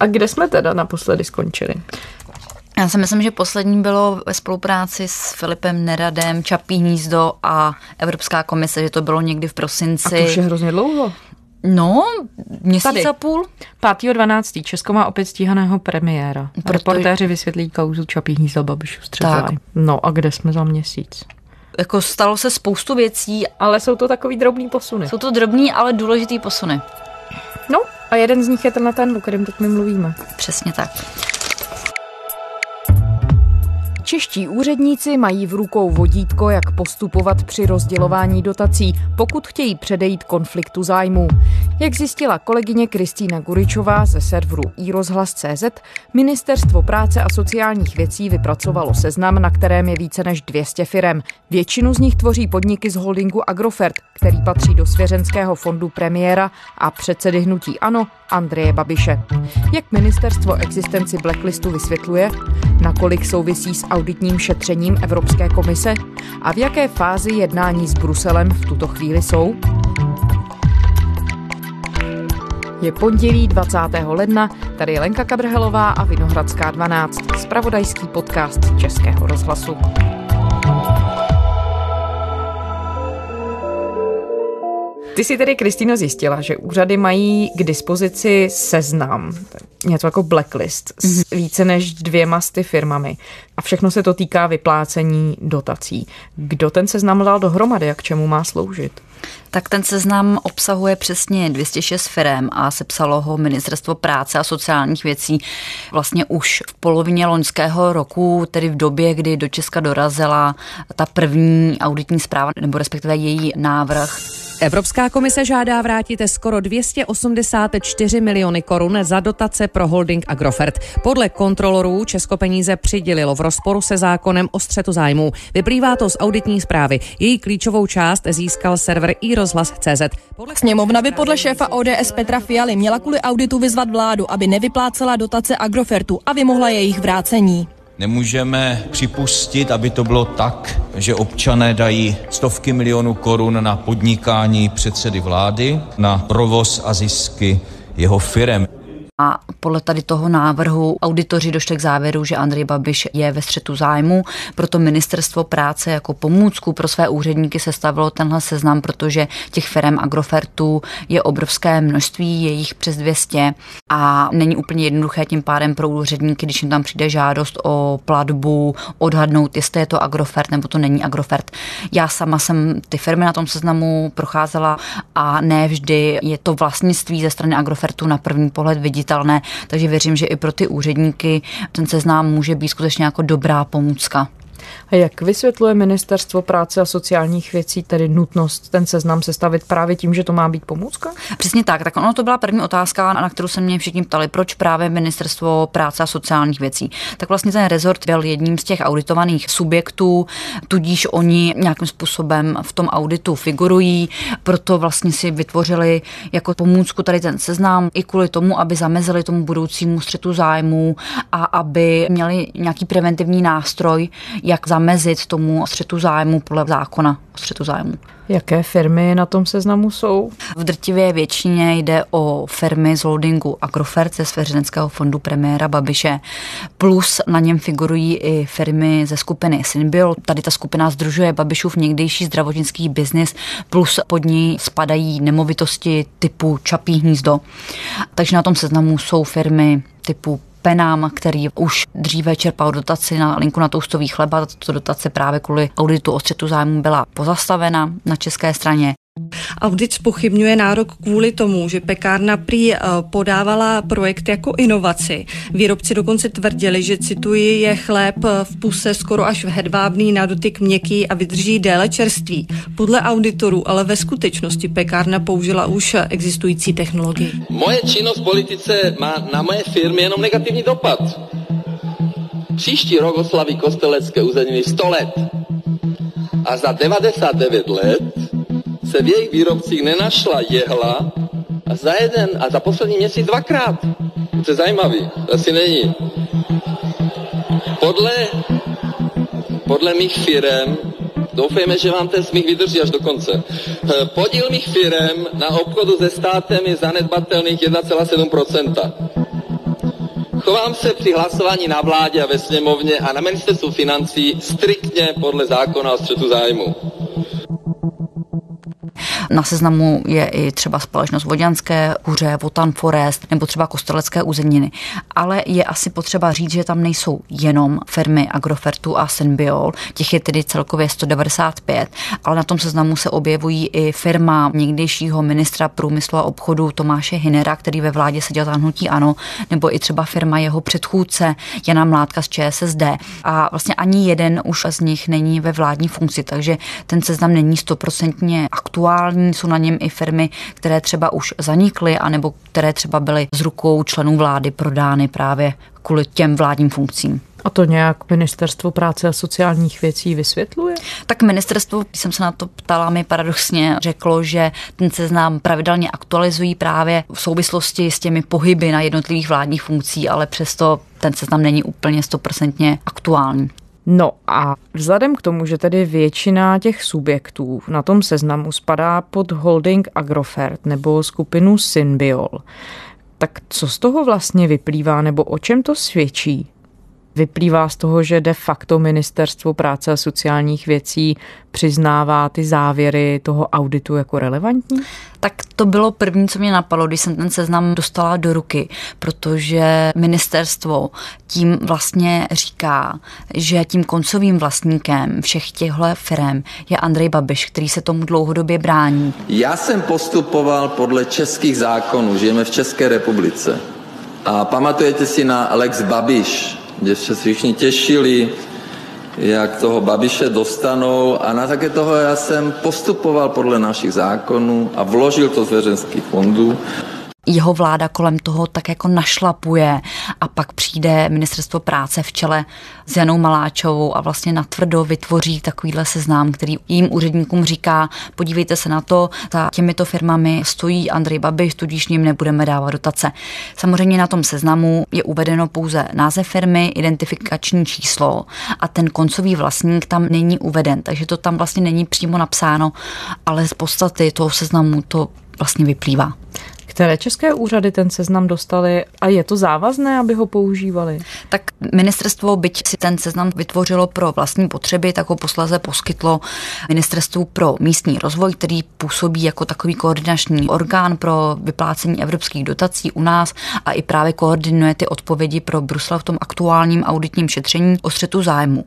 a kde jsme teda naposledy skončili? Já si myslím, že poslední bylo ve spolupráci s Filipem Neradem, Čapí hnízdo a Evropská komise, že to bylo někdy v prosinci. A to už je hrozně dlouho. No, měsíc Tady. a půl. 5.12. Česko má opět stíhaného premiéra. Proto... Reportéři vysvětlí kauzu Čapí hnízdo Babišu střetali. No a kde jsme za měsíc? Jako stalo se spoustu věcí. Ale jsou to takový drobný posuny. Jsou to drobný, ale důležitý posuny. A jeden z nich je tenhle ten, o kterém teď my mluvíme. Přesně tak. Čeští úředníci mají v rukou vodítko, jak postupovat při rozdělování dotací, pokud chtějí předejít konfliktu zájmů. Jak zjistila kolegyně Kristýna Guričová ze serveru iRozhlas.cz, Ministerstvo práce a sociálních věcí vypracovalo seznam, na kterém je více než 200 firem. Většinu z nich tvoří podniky z holdingu Agrofert, který patří do svěřenského fondu premiéra a předsedy hnutí ANO Andreje Babiše. Jak ministerstvo existenci blacklistu vysvětluje, nakolik souvisí s auditním šetřením Evropské komise a v jaké fázi jednání s Bruselem v tuto chvíli jsou? Je pondělí 20. ledna, tady je Lenka Kabrhelová a Vinohradská 12, spravodajský podcast Českého rozhlasu. Ty si tedy, Kristýno, zjistila, že úřady mají k dispozici seznam, něco jako blacklist, s mm-hmm. více než dvěma sty firmami. A všechno se to týká vyplácení dotací. Kdo ten seznam dal dohromady a k čemu má sloužit? Tak ten seznam obsahuje přesně 206 firm a sepsalo ho Ministerstvo práce a sociálních věcí vlastně už v polovině loňského roku, tedy v době, kdy do Česka dorazila ta první auditní zpráva, nebo respektive její návrh. Evropská komise žádá vrátit skoro 284 miliony korun za dotace pro holding Agrofert. Podle kontrolorů Česko peníze přidělilo v rozporu se zákonem o střetu zájmů. Vyplývá to z auditní zprávy. Její klíčovou část získal server iRozhlas.cz. Podle Sněmovna by podle šéfa ODS Petra Fialy měla kvůli auditu vyzvat vládu, aby nevyplácela dotace Agrofertu a vymohla jejich vrácení. Nemůžeme připustit, aby to bylo tak, že občané dají stovky milionů korun na podnikání předsedy vlády, na provoz a zisky jeho firem. A podle tady toho návrhu auditoři došli k závěru, že Andrej Babiš je ve střetu zájmu, proto ministerstvo práce jako pomůcku pro své úředníky sestavilo tenhle seznam, protože těch firm Agrofertu je obrovské množství, je jich přes 200 a není úplně jednoduché tím pádem pro úředníky, když jim tam přijde žádost o platbu, odhadnout, jestli je to Agrofert nebo to není Agrofert. Já sama jsem ty firmy na tom seznamu procházela a ne vždy je to vlastnictví ze strany Agrofertu na první pohled vidět viditelné, takže věřím, že i pro ty úředníky ten seznám může být skutečně jako dobrá pomůcka. A jak vysvětluje Ministerstvo práce a sociálních věcí tedy nutnost ten seznam sestavit právě tím, že to má být pomůcka? Přesně tak. Tak ono to byla první otázka, na kterou se mě všichni ptali, proč právě Ministerstvo práce a sociálních věcí. Tak vlastně ten rezort byl jedním z těch auditovaných subjektů, tudíž oni nějakým způsobem v tom auditu figurují, proto vlastně si vytvořili jako pomůcku tady ten seznam i kvůli tomu, aby zamezili tomu budoucímu střetu zájmu a aby měli nějaký preventivní nástroj, jak zamezit tomu střetu zájmu podle zákona o střetu zájmu. Jaké firmy na tom seznamu jsou? V drtivé většině jde o firmy z holdingu Agrofert ze svěřeneckého fondu premiéra Babiše, plus na něm figurují i firmy ze skupiny Synbiol. Tady ta skupina združuje Babišův někdejší zdravotnický biznis, plus pod ní spadají nemovitosti typu Čapí hnízdo. Takže na tom seznamu jsou firmy typu Penám, který už dříve čerpal dotaci na linku na toustový chleba. Tato dotace právě kvůli auditu o střetu zájmu byla pozastavena na české straně. Audit spochybňuje nárok kvůli tomu, že pekárna prý eh, podávala projekt jako inovaci. Výrobci dokonce tvrdili, že cituji, je chléb eh, v puse skoro až v hedvábný, na dotyk měkký a vydrží déle čerství. Podle auditorů ale ve skutečnosti pekárna použila už existující technologii. Moje činnost v politice má na moje firmy jenom negativní dopad. Příští rok oslaví kostelecké uzeniny 100 let. A za 99 let se v jejich výrobcích nenašla jehla a za jeden a za poslední měsíc dvakrát. To je zajímavý, asi není. Podle, podle mých firem, doufejme, že vám ten smích vydrží až do konce, eh, podíl mých firem na obchodu se státem je zanedbatelných 1,7%. Chovám se při hlasování na vládě a ve sněmovně a na ministerstvu financí striktně podle zákona o střetu zájmu. Na seznamu je i třeba společnost Vodňanské kuře, Votan Forest nebo třeba Kostelecké uzeniny. Ale je asi potřeba říct, že tam nejsou jenom firmy Agrofertu a Synbiol, těch je tedy celkově 195, ale na tom seznamu se objevují i firma někdejšího ministra průmyslu a obchodu Tomáše Hinera, který ve vládě seděl za hnutí ANO, nebo i třeba firma jeho předchůdce Jana Mládka z ČSSD. A vlastně ani jeden už z nich není ve vládní funkci, takže ten seznam není stoprocentně aktuální jsou na něm i firmy, které třeba už zanikly, anebo které třeba byly z rukou členů vlády prodány právě kvůli těm vládním funkcím. A to nějak ministerstvo práce a sociálních věcí vysvětluje? Tak ministerstvo, když jsem se na to ptala, mi paradoxně řeklo, že ten seznam pravidelně aktualizují právě v souvislosti s těmi pohyby na jednotlivých vládních funkcí, ale přesto ten seznam není úplně stoprocentně aktuální. No a vzhledem k tomu, že tedy většina těch subjektů na tom seznamu spadá pod holding Agrofert nebo skupinu Synbiol, tak co z toho vlastně vyplývá nebo o čem to svědčí? Vyplývá z toho, že de facto Ministerstvo práce a sociálních věcí přiznává ty závěry toho auditu jako relevantní? Tak to bylo první, co mě napadlo, když jsem ten seznam dostala do ruky, protože ministerstvo tím vlastně říká, že tím koncovým vlastníkem všech těchto firm je Andrej Babiš, který se tomu dlouhodobě brání. Já jsem postupoval podle českých zákonů, žijeme v České republice. A pamatujete si na Lex Babiš, kde se všichni těšili, jak toho Babiše dostanou. A na také toho já jsem postupoval podle našich zákonů a vložil to z veřejnských fondů jeho vláda kolem toho tak jako našlapuje a pak přijde ministerstvo práce v čele s Janou Maláčovou a vlastně natvrdo vytvoří takovýhle seznám, který jím úředníkům říká, podívejte se na to, za těmito firmami stojí Andrej Babiš, tudíž ním nebudeme dávat dotace. Samozřejmě na tom seznamu je uvedeno pouze název firmy, identifikační číslo a ten koncový vlastník tam není uveden, takže to tam vlastně není přímo napsáno, ale z podstaty toho seznamu to vlastně vyplývá. Které české úřady ten seznam dostali a je to závazné, aby ho používali? Tak ministerstvo, byť si ten seznam vytvořilo pro vlastní potřeby, tak ho poslaze poskytlo ministerstvu pro místní rozvoj, který působí jako takový koordinační orgán pro vyplácení evropských dotací u nás a i právě koordinuje ty odpovědi pro Brusel v tom aktuálním auditním šetření o střetu zájmu.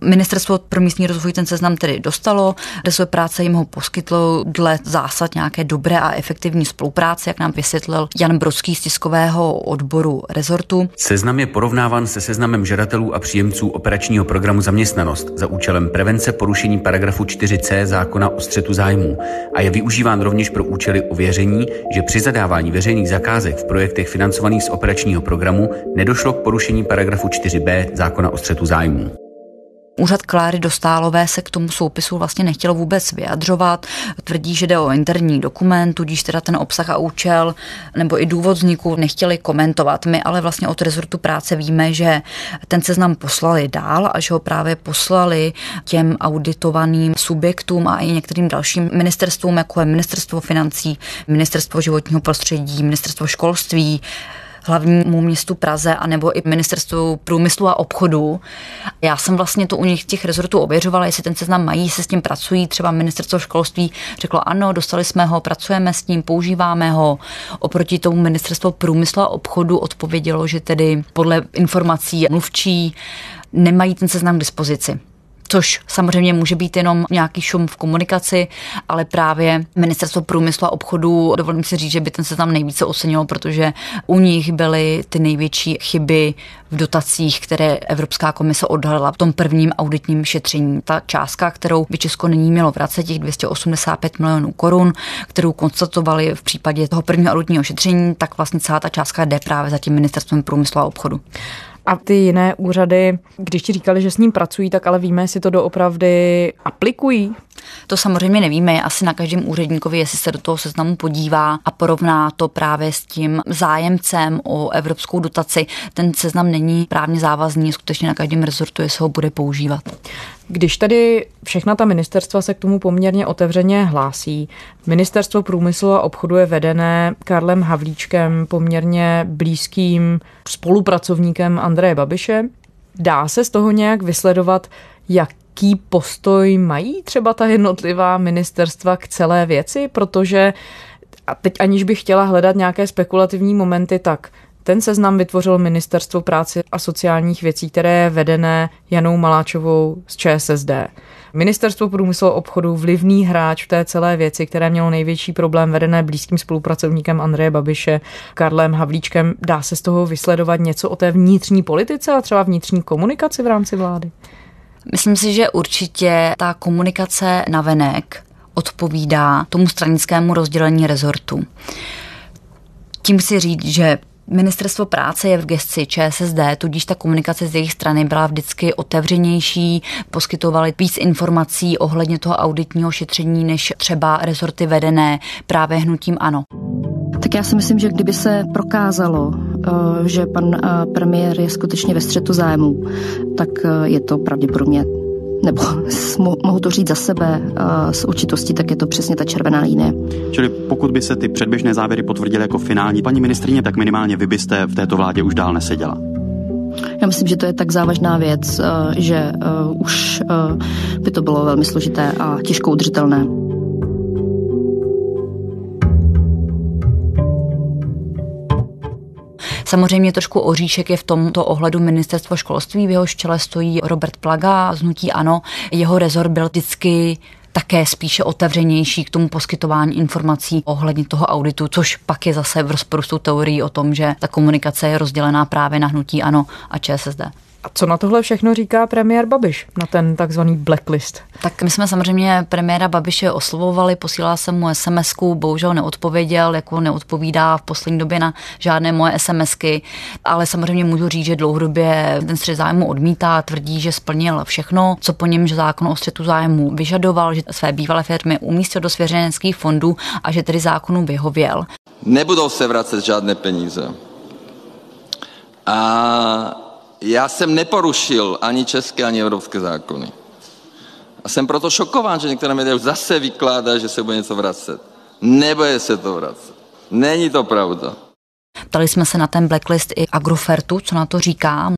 Ministerstvo pro místní rozvoj ten seznam tedy dostalo, resort práce jim ho poskytlo dle zásad nějaké dobré a efektivní spolupráce, jak nám vysvětlil Jan Brodský z tiskového odboru rezortu. Seznam je porovnáván se seznamem žadatelů a příjemců operačního programu Zaměstnanost za účelem prevence porušení paragrafu 4c zákona o střetu zájmů a je využíván rovněž pro účely ověření, že při zadávání veřejných zakázek v projektech financovaných z operačního programu nedošlo k porušení paragrafu 4b zákona o střetu zájmů. Úřad Kláry Dostálové se k tomu soupisu vlastně nechtěl vůbec vyjadřovat. Tvrdí, že jde o interní dokument, tudíž teda ten obsah a účel nebo i důvod vzniku nechtěli komentovat. My ale vlastně od rezortu práce víme, že ten seznam poslali dál a že ho právě poslali těm auditovaným subjektům a i některým dalším ministerstvům, jako je ministerstvo financí, ministerstvo životního prostředí, ministerstvo školství, hlavnímu městu Praze a nebo i ministerstvu průmyslu a obchodu. Já jsem vlastně to u nich těch rezortů ověřovala, jestli ten seznam mají, se s tím pracují. Třeba ministerstvo školství řeklo ano, dostali jsme ho, pracujeme s tím, používáme ho. Oproti tomu ministerstvo průmyslu a obchodu odpovědělo, že tedy podle informací mluvčí nemají ten seznam k dispozici což samozřejmě může být jenom nějaký šum v komunikaci, ale právě ministerstvo průmyslu a obchodu, dovolím si říct, že by ten se tam nejvíce ocenilo, protože u nich byly ty největší chyby v dotacích, které Evropská komise odhalila v tom prvním auditním šetření. Ta částka, kterou by Česko nyní mělo vracet, těch 285 milionů korun, kterou konstatovali v případě toho prvního auditního šetření, tak vlastně celá ta částka jde právě za tím ministerstvem průmyslu a obchodu. A ty jiné úřady, když ti říkali, že s ním pracují, tak ale víme, jestli to doopravdy aplikují? To samozřejmě nevíme, asi na každém úředníkovi, jestli se do toho seznamu podívá a porovná to právě s tím zájemcem o evropskou dotaci. Ten seznam není právně závazný, skutečně na každém rezortu, jestli ho bude používat. Když tedy všechna ta ministerstva se k tomu poměrně otevřeně hlásí, ministerstvo průmyslu a obchodu je vedené Karlem Havlíčkem, poměrně blízkým spolupracovníkem Andreje Babiše. Dá se z toho nějak vysledovat, jaký postoj mají třeba ta jednotlivá ministerstva k celé věci, protože a teď aniž bych chtěla hledat nějaké spekulativní momenty, tak ten seznam vytvořil Ministerstvo práce a sociálních věcí, které je vedené Janou Maláčovou z ČSSD. Ministerstvo průmyslu obchodu, vlivný hráč v té celé věci, které mělo největší problém vedené blízkým spolupracovníkem Andreje Babiše, Karlem Havlíčkem. Dá se z toho vysledovat něco o té vnitřní politice a třeba vnitřní komunikaci v rámci vlády? Myslím si, že určitě ta komunikace na venek odpovídá tomu stranickému rozdělení rezortu. Tím si říct, že Ministerstvo práce je v gesci ČSSD, tudíž ta komunikace z jejich strany byla vždycky otevřenější, poskytovali víc informací ohledně toho auditního šetření než třeba rezorty vedené právě hnutím ANO. Tak já si myslím, že kdyby se prokázalo, eh, že pan eh, premiér je skutečně ve střetu zájmu, tak eh, je to pravděpodobně nebo mohu to říct za sebe s určitostí, tak je to přesně ta červená linie. Čili pokud by se ty předběžné závěry potvrdily jako finální, paní ministrině, tak minimálně vy byste v této vládě už dál neseděla. Já myslím, že to je tak závažná věc, že už by to bylo velmi složité a těžko udržitelné. Samozřejmě trošku oříšek je v tomto ohledu ministerstvo školství, v jehož čele stojí Robert Plaga z Hnutí Ano. Jeho rezort byl vždycky také spíše otevřenější k tomu poskytování informací ohledně toho auditu, což pak je zase v rozporu s teorií o tom, že ta komunikace je rozdělená právě na hnutí ANO a ČSSD. A co na tohle všechno říká premiér Babiš, na ten takzvaný blacklist? Tak my jsme samozřejmě premiéra Babiše oslovovali, posílala jsem mu sms bohužel neodpověděl, jako neodpovídá v poslední době na žádné moje SMSky, ale samozřejmě můžu říct, že dlouhodobě ten střed zájmu odmítá, tvrdí, že splnil všechno, co po něm že zákon o střetu zájmu vyžadoval, že své bývalé firmy umístil do svěřeneckých fondů a že tedy zákonu vyhověl. Nebudou se vracet žádné peníze. A já jsem neporušil ani české, ani evropské zákony. A jsem proto šokován, že některé média už zase vykládá, že se bude něco vracet. Nebude se to vracet. Není to pravda. Ptali jsme se na ten blacklist i Agrofertu, co na to říká.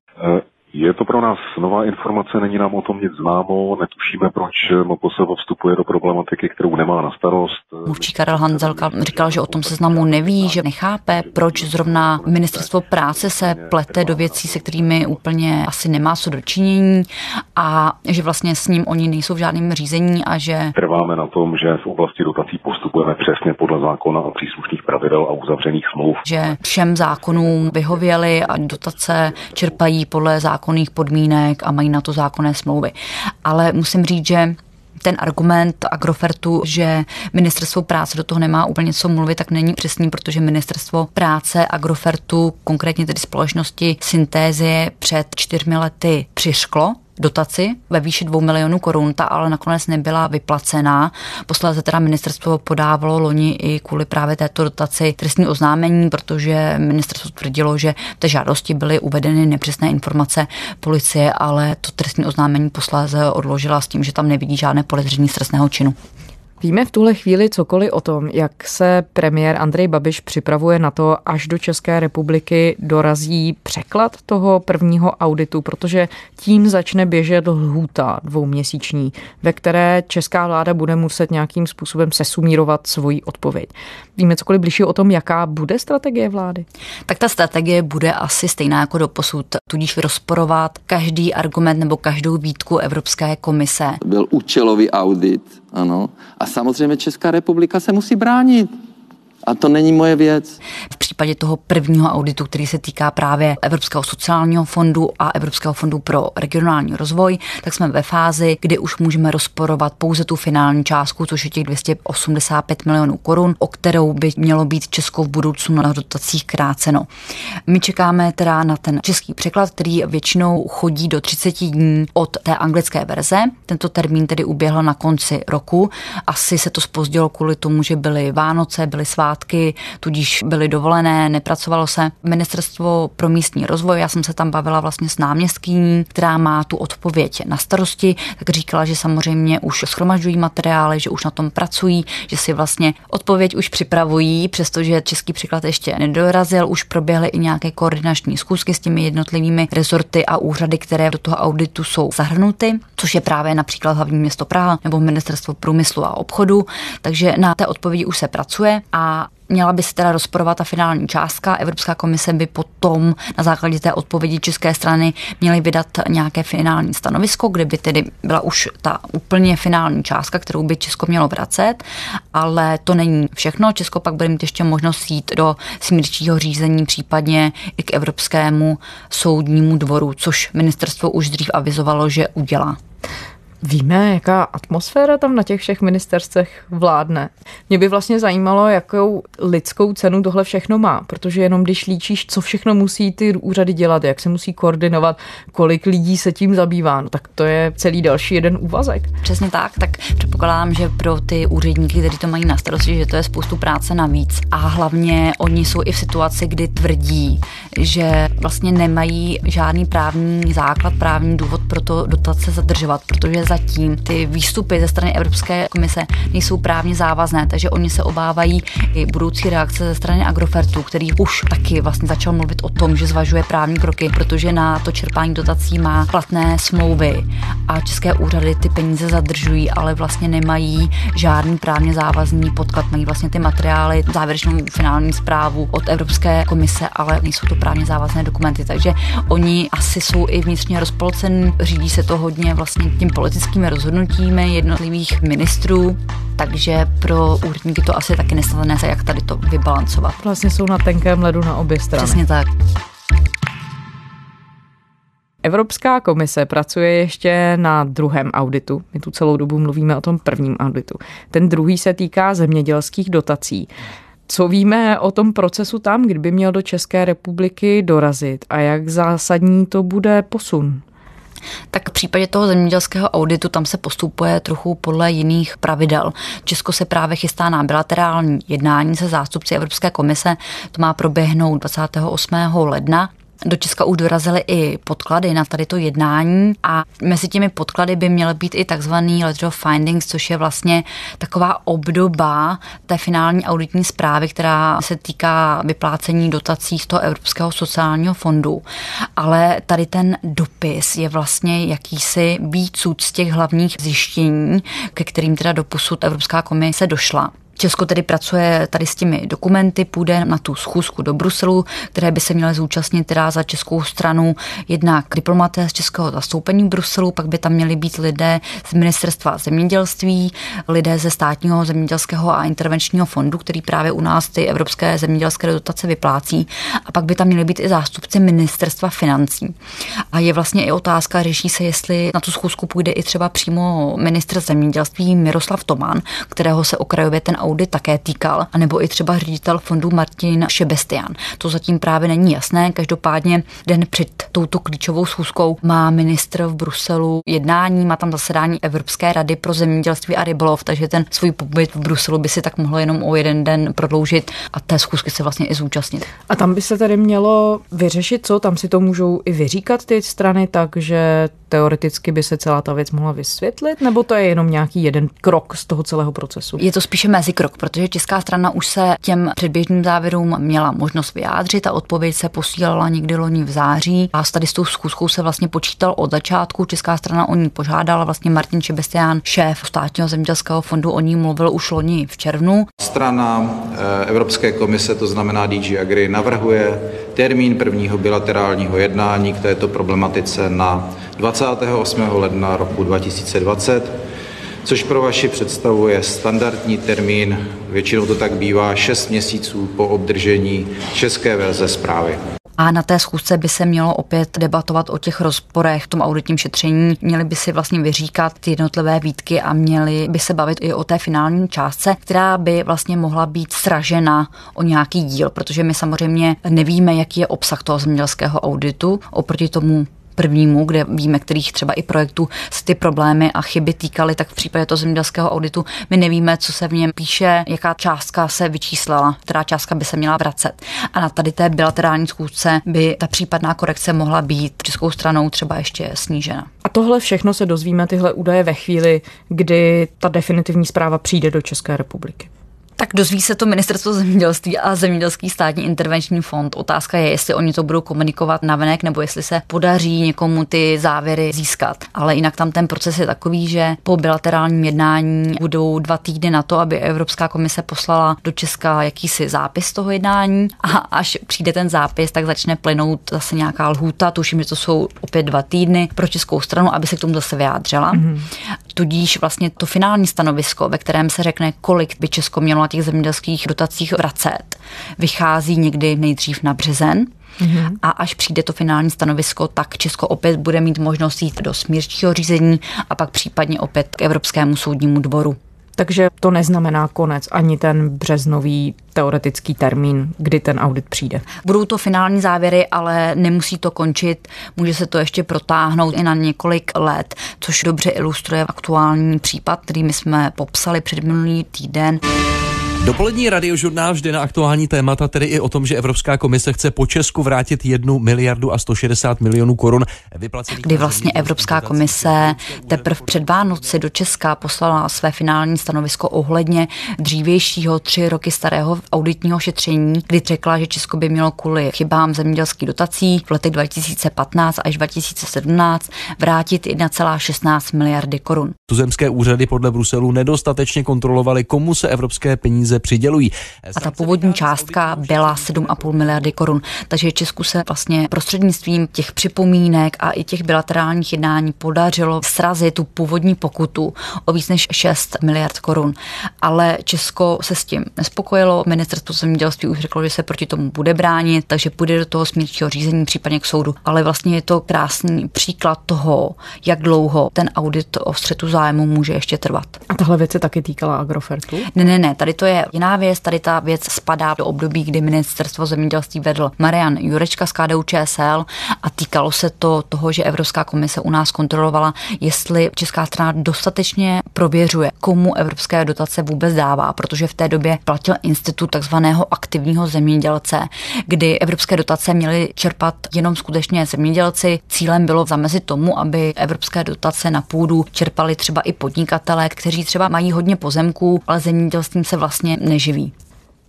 Je to pro nás nová informace, není nám o tom nic známo, netušíme, proč MPSV vstupuje do problematiky, kterou nemá na starost. Mluvčí Karel Hanzelka říkal, že o tom seznamu neví, že nechápe, proč zrovna ministerstvo práce se plete do věcí, se kterými úplně asi nemá co dočinění a že vlastně s ním oni nejsou v žádném řízení a že... Trváme na tom, že v oblasti dotací postupujeme přesně podle zákona a příslušných pravidel a uzavřených smluv. Že všem zákonům vyhověli a dotace čerpají podle zákona zákonných podmínek a mají na to zákonné smlouvy. Ale musím říct, že ten argument Agrofertu, že ministerstvo práce do toho nemá úplně co mluvit, tak není přesný, protože ministerstvo práce Agrofertu, konkrétně tedy společnosti Syntézie, před čtyřmi lety přišklo dotaci ve výši 2 milionů korun, ta ale nakonec nebyla vyplacená. Posledně teda ministerstvo podávalo loni i kvůli právě této dotaci trestní oznámení, protože ministerstvo tvrdilo, že v té žádosti byly uvedeny nepřesné informace policie, ale to trestní oznámení posléze odložila s tím, že tam nevidí žádné podezření z trestného činu. Víme v tuhle chvíli cokoliv o tom, jak se premiér Andrej Babiš připravuje na to, až do České republiky dorazí překlad toho prvního auditu, protože tím začne běžet lhůta dvouměsíční, ve které česká vláda bude muset nějakým způsobem sesumírovat svoji odpověď. Víme cokoliv blížší o tom, jaká bude strategie vlády? Tak ta strategie bude asi stejná jako do posud, tudíž rozporovat každý argument nebo každou výtku Evropské komise. Byl účelový audit, ano, a samozřejmě Česká republika se musí bránit. A to není moje věc. V případě toho prvního auditu, který se týká právě Evropského sociálního fondu a Evropského fondu pro regionální rozvoj, tak jsme ve fázi, kdy už můžeme rozporovat pouze tu finální částku, což je těch 285 milionů korun, o kterou by mělo být Česko v budoucnu na dotacích kráceno. My čekáme teda na ten český překlad, který většinou chodí do 30 dní od té anglické verze. Tento termín tedy uběhl na konci roku. Asi se to spozdilo kvůli tomu, že byly Vánoce, byly svátky svátky, tudíž byly dovolené, nepracovalo se. Ministerstvo pro místní rozvoj, já jsem se tam bavila vlastně s náměstkyní, která má tu odpověď na starosti, tak říkala, že samozřejmě už schromažďují materiály, že už na tom pracují, že si vlastně odpověď už připravují, přestože český příklad ještě nedorazil, už proběhly i nějaké koordinační zkusky s těmi jednotlivými rezorty a úřady, které do toho auditu jsou zahrnuty, což je právě například hlavní město Praha nebo ministerstvo průmyslu a obchodu. Takže na té odpovědi už se pracuje a Měla by se teda rozporovat ta finální částka. Evropská komise by potom na základě té odpovědi české strany měly vydat nějaké finální stanovisko, kde by tedy byla už ta úplně finální částka, kterou by Česko mělo vracet, ale to není všechno. Česko pak bude mít ještě možnost jít do smírčího řízení, případně i k Evropskému soudnímu dvoru, což ministerstvo už dřív avizovalo, že udělá. Víme, jaká atmosféra tam na těch všech ministerstvech vládne. Mě by vlastně zajímalo, jakou lidskou cenu tohle všechno má, protože jenom když líčíš, co všechno musí ty úřady dělat, jak se musí koordinovat, kolik lidí se tím zabývá, no tak to je celý další jeden úvazek. Přesně tak, tak předpokládám, že pro ty úředníky, kteří to mají na starosti, že to je spoustu práce navíc. A hlavně oni jsou i v situaci, kdy tvrdí, že vlastně nemají žádný právní základ, právní důvod pro to dotace zadržovat, protože zatím ty výstupy ze strany Evropské komise nejsou právně závazné, takže oni se obávají i budoucí reakce ze strany Agrofertu, který už taky vlastně začal mluvit o tom, že zvažuje právní kroky, protože na to čerpání dotací má platné smlouvy a české úřady ty peníze zadržují, ale vlastně nemají žádný právně závazný podklad, mají vlastně ty materiály, závěrečnou finální zprávu od Evropské komise, ale nejsou to právně závazné dokumenty, takže oni asi jsou i vnitřně rozpolcení, řídí se to hodně vlastně tím politickým politickými rozhodnutími jednotlivých ministrů, takže pro úředníky to asi taky nesnadné se, jak tady to vybalancovat. Vlastně jsou na tenkém ledu na obě strany. Přesně tak. Evropská komise pracuje ještě na druhém auditu. My tu celou dobu mluvíme o tom prvním auditu. Ten druhý se týká zemědělských dotací. Co víme o tom procesu tam, kdyby měl do České republiky dorazit a jak zásadní to bude posun? Tak v případě toho zemědělského auditu tam se postupuje trochu podle jiných pravidel. Česko se právě chystá na bilaterální jednání se zástupci Evropské komise. To má proběhnout 28. ledna do Česka už dorazily i podklady na tady to jednání a mezi těmi podklady by měl být i takzvaný letter of findings, což je vlastně taková obdoba té finální auditní zprávy, která se týká vyplácení dotací z toho Evropského sociálního fondu. Ale tady ten dopis je vlastně jakýsi výcud z těch hlavních zjištění, ke kterým teda doposud Evropská komise došla. Česko tedy pracuje tady s těmi dokumenty, půjde na tu schůzku do Bruselu, které by se měly zúčastnit teda za českou stranu jednak diplomaté z českého zastoupení v Bruselu, pak by tam měli být lidé z ministerstva zemědělství, lidé ze státního zemědělského a intervenčního fondu, který právě u nás ty evropské zemědělské dotace vyplácí, a pak by tam měli být i zástupci ministerstva financí. A je vlastně i otázka, řeší se, jestli na tu schůzku půjde i třeba přímo ministr zemědělství Miroslav Tomán, kterého se okrajově ten audit také týkal, anebo i třeba ředitel fondu Martin Šebestian. To zatím právě není jasné. Každopádně den před touto klíčovou schůzkou má ministr v Bruselu jednání, má tam zasedání Evropské rady pro zemědělství a rybolov, takže ten svůj pobyt v Bruselu by si tak mohl jenom o jeden den prodloužit a té schůzky se vlastně i zúčastnit. A tam by se tedy mělo vyřešit, co tam si to můžou i vyříkat ty strany, takže teoreticky by se celá ta věc mohla vysvětlit, nebo to je jenom nějaký jeden krok z toho celého procesu? Je to spíše mezikrok, protože česká strana už se těm předběžným závěrům měla možnost vyjádřit a odpověď se posílala někdy loni v září a tady s tou zkuskou se vlastně počítal od začátku. Česká strana o ní požádala, vlastně Martin Čebestián, šéf státního zemědělského fondu, o ní mluvil už loni v červnu. Strana eh, Evropské komise, to znamená DG Agri, navrhuje termín prvního bilaterálního jednání k této problematice na 28. ledna roku 2020, což pro vaši představu je standardní termín, většinou to tak bývá 6 měsíců po obdržení české verze zprávy. A na té schůzce by se mělo opět debatovat o těch rozporech v tom auditním šetření. Měli by si vlastně vyříkat ty jednotlivé výtky a měli by se bavit i o té finální částce, která by vlastně mohla být sražena o nějaký díl, protože my samozřejmě nevíme, jaký je obsah toho zemědělského auditu oproti tomu prvnímu, kde víme, kterých třeba i projektů se ty problémy a chyby týkaly, tak v případě toho zemědělského auditu my nevíme, co se v něm píše, jaká částka se vyčíslila, která částka by se měla vracet. A na tady té bilaterální schůzce by ta případná korekce mohla být českou stranou třeba ještě snížena. A tohle všechno se dozvíme, tyhle údaje ve chvíli, kdy ta definitivní zpráva přijde do České republiky. Tak dozví se to ministerstvo zemědělství a zemědělský státní intervenční fond. Otázka je, jestli oni to budou komunikovat navenek, nebo jestli se podaří někomu ty závěry získat. Ale jinak tam ten proces je takový, že po bilaterálním jednání budou dva týdny na to, aby Evropská komise poslala do Česka jakýsi zápis toho jednání a až přijde ten zápis, tak začne plynout zase nějaká lhůta. Tuším, že to jsou opět dva týdny pro českou stranu, aby se k tomu zase vyjádřila. Mm-hmm. Tudíž vlastně to finální stanovisko, ve kterém se řekne, kolik by Česko mělo těch zemědělských dotacích vracet, vychází někdy nejdřív na březen. Mm-hmm. A až přijde to finální stanovisko, tak Česko opět bude mít možnost jít do smírčího řízení a pak případně opět k Evropskému soudnímu dvoru. Takže to neznamená konec, ani ten březnový teoretický termín, kdy ten audit přijde. Budou to finální závěry, ale nemusí to končit. Může se to ještě protáhnout i na několik let, což dobře ilustruje aktuální případ, který my jsme popsali před minulý týden. Dopolední radiožurnál vždy na aktuální témata, tedy i o tom, že Evropská komise chce po Česku vrátit jednu miliardu a 160 milionů korun vyplacených. Kdy vlastně Evropská komise teprve před Vánoci do Česka poslala své finální stanovisko ohledně dřívějšího tři roky starého auditního šetření, kdy řekla, že Česko by mělo kvůli chybám zemědělských dotací v letech 2015 až 2017 vrátit 1,16 miliardy korun. Tuzemské úřady podle Bruselu nedostatečně kontrolovaly, komu se evropské peníze peníze přidělují. A ta původní částka byla 7,5 miliardy korun. Takže Česku se vlastně prostřednictvím těch připomínek a i těch bilaterálních jednání podařilo srazit tu původní pokutu o víc než 6 miliard korun. Ale Česko se s tím nespokojilo. Ministerstvo zemědělství už řeklo, že se proti tomu bude bránit, takže půjde do toho smírčího řízení, případně k soudu. Ale vlastně je to krásný příklad toho, jak dlouho ten audit o střetu zájmu může ještě trvat. A tahle věc se taky týkala Agrofertu? Ne, ne, ne, tady to je jiná věc. Tady ta věc spadá do období, kdy ministerstvo zemědělství vedl Marian Jurečka z KDU ČSL a týkalo se to toho, že Evropská komise u nás kontrolovala, jestli česká strana dostatečně prověřuje, komu evropské dotace vůbec dává, protože v té době platil institut takzvaného aktivního zemědělce, kdy evropské dotace měly čerpat jenom skutečně zemědělci. Cílem bylo zamezit tomu, aby evropské dotace na půdu čerpali třeba i podnikatelé, kteří třeba mají hodně pozemků, ale zemědělstvím se vlastně vlastně neživí.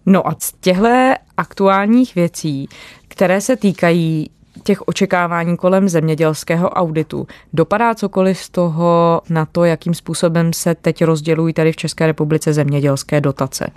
No a z těchto aktuálních věcí, které se týkají těch očekávání kolem zemědělského auditu. Dopadá cokoliv z toho na to, jakým způsobem se teď rozdělují tady v České republice zemědělské dotace?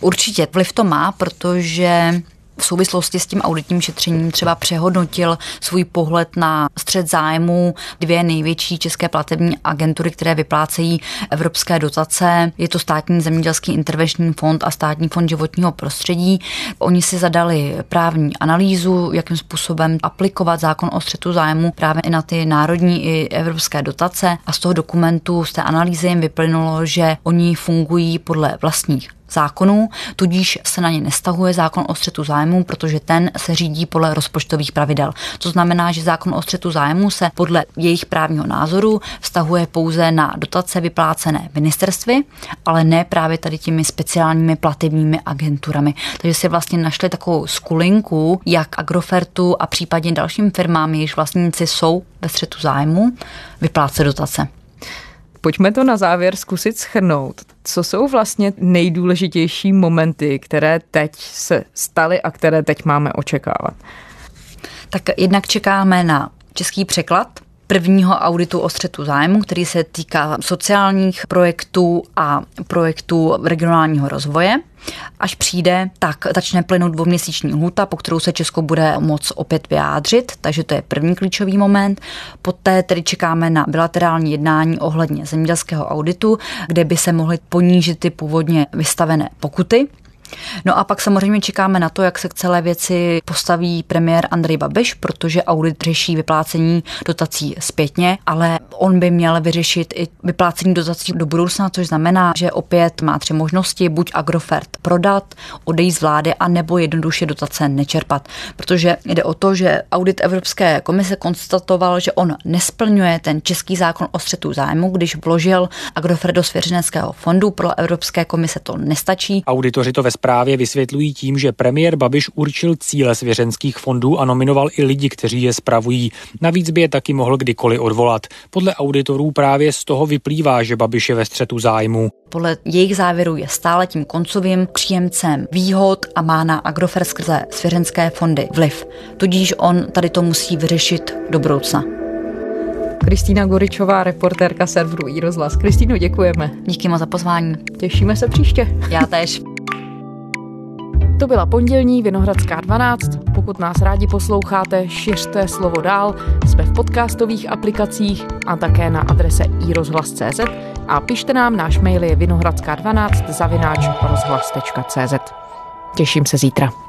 Určitě vliv to má, protože v souvislosti s tím auditním šetřením třeba přehodnotil svůj pohled na střed zájmu dvě největší české platební agentury, které vyplácejí evropské dotace. Je to státní zemědělský intervenční fond a státní fond životního prostředí. Oni si zadali právní analýzu, jakým způsobem aplikovat zákon o střetu zájmu právě i na ty národní i evropské dotace a z toho dokumentu, z té analýzy jim vyplynulo, že oni fungují podle vlastních zákonů, tudíž se na ně nestahuje zákon o střetu zájmu, protože ten se řídí podle rozpočtových pravidel. To znamená, že zákon o střetu zájmu se podle jejich právního názoru vztahuje pouze na dotace vyplácené ministerstvy, ale ne právě tady těmi speciálními platebními agenturami. Takže si vlastně našli takovou skulinku, jak Agrofertu a případně dalším firmám, jejichž vlastníci jsou ve střetu zájmu, vyplácet dotace. Pojďme to na závěr zkusit schrnout. Co jsou vlastně nejdůležitější momenty, které teď se staly a které teď máme očekávat? Tak jednak čekáme na český překlad prvního auditu o střetu zájmu, který se týká sociálních projektů a projektů regionálního rozvoje. Až přijde, tak začne plynout dvouměsíční lhuta, po kterou se Česko bude moc opět vyjádřit, takže to je první klíčový moment. Poté tedy čekáme na bilaterální jednání ohledně zemědělského auditu, kde by se mohly ponížit ty původně vystavené pokuty No a pak samozřejmě čekáme na to, jak se k celé věci postaví premiér Andrej Babiš, protože audit řeší vyplácení dotací zpětně, ale on by měl vyřešit i vyplácení dotací do budoucna, což znamená, že opět má tři možnosti, buď Agrofert prodat, odejít z vlády, a nebo jednoduše dotace nečerpat. Protože jde o to, že audit Evropské komise konstatoval, že on nesplňuje ten český zákon o střetu zájmu, když vložil Agrofert do svěřeneckého fondu. Pro Evropské komise to nestačí. Auditoři to ve zprávě vysvětlují tím, že premiér Babiš určil cíle svěřenských fondů a nominoval i lidi, kteří je spravují. Navíc by je taky mohl kdykoliv odvolat. Podle auditorů právě z toho vyplývá, že Babiš je ve střetu zájmu. Podle jejich závěru je stále tím koncovým příjemcem výhod a má na Agrofert skrze svěřenské fondy vliv. Tudíž on tady to musí vyřešit do budoucna. Kristýna Goričová, reportérka serveru iRozhlas. Kristýno, děkujeme. Díky moc za pozvání. Těšíme se příště. Já tež. To byla pondělní Vinohradská 12. Pokud nás rádi posloucháte, šiřte slovo dál. Jsme v podcastových aplikacích a také na adrese iRozhlas.cz a pište nám, náš mail je vinohradská12 zavináč rozhlas.cz. Těším se zítra.